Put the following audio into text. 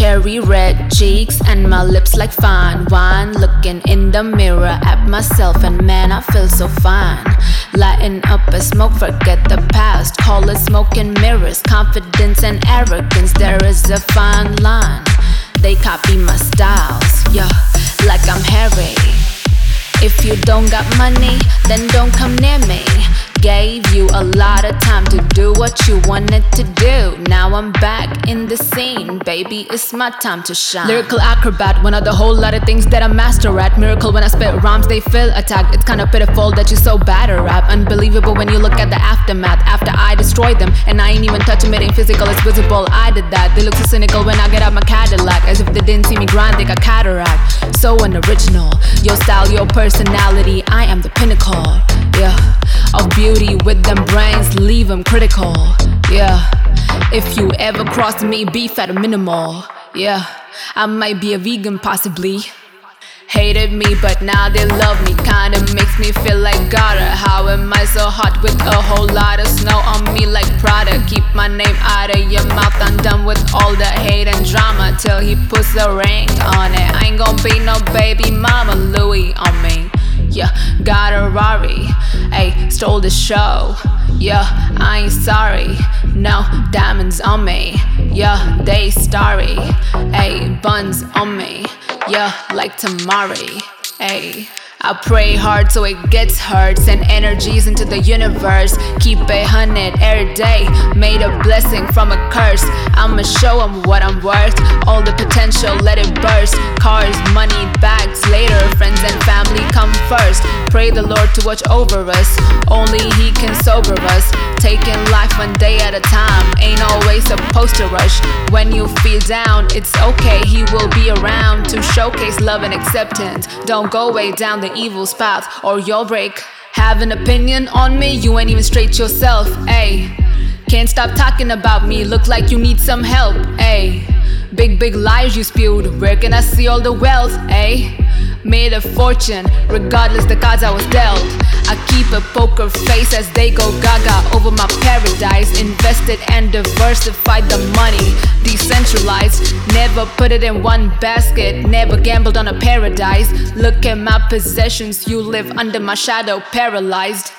Cherry red cheeks and my lips like fine wine. Looking in the mirror at myself, and man, I feel so fine. Lighting up a smoke, forget the past. Call it smoke and mirrors. Confidence and arrogance, there is a fine line. They copy my styles, yeah, like I'm Harry. If you don't got money, then don't come near me. What you wanted to do. Now I'm back in the scene, baby. It's my time to shine. Lyrical acrobat, one of the whole lot of things that I master at. Miracle when I spit rhymes, they feel attacked. It's kinda pitiful that you're so bad at rap. Unbelievable when you look at the aftermath. After I destroy them, and I ain't even touching it, ain't physical, it's visible. I did that. They look so cynical when I get out my Cadillac, as if they didn't see me grind, they got cataract. So unoriginal, your style, your personality. I am the pinnacle, yeah, of beauty with them brains, leave them critical, yeah. If you ever cross me, beef at a minimal, yeah. I might be a vegan, possibly. Hated me, but now they love me. Kinda makes me feel like Gotta. How am I so hot with a whole lot of snow on me like Prada? Keep my name out of your mouth. I'm done with all the hate and drama till he puts a ring on it. I ain't gonna be no baby mama Louis stole the show. Yeah, I ain't sorry. No diamonds on me. Yeah, they starry. Ayy, buns on me. Yeah, like Tamari. Ayy. I pray hard so it gets hurt. Send energies into the universe. Keep a hundred every day. Made a blessing from a curse. I'ma show them what I'm worth. All the potential, let it burst. Cars, money, bags later. Friends and family come first. Pray the Lord to watch over us. Only He can sober us. Taking life one day at a time. Ain't always supposed to rush. When you feel down, it's okay. He will be around to showcase love and acceptance. Don't go way down the evil's path or you'll break. Have an opinion on me, you ain't even straight yourself, ayy. Can't stop talking about me, look like you need some help, ayy. Big, big lies you spewed, where can I see all the wealth, ayy? Made a fortune, regardless the cards I was dealt. I keep a poker face as they go gaga over my paradise. Invested and diversified the money, decentralized. Never put it in one basket, never gambled on a paradise. Look at my possessions, you live under my shadow, paralyzed.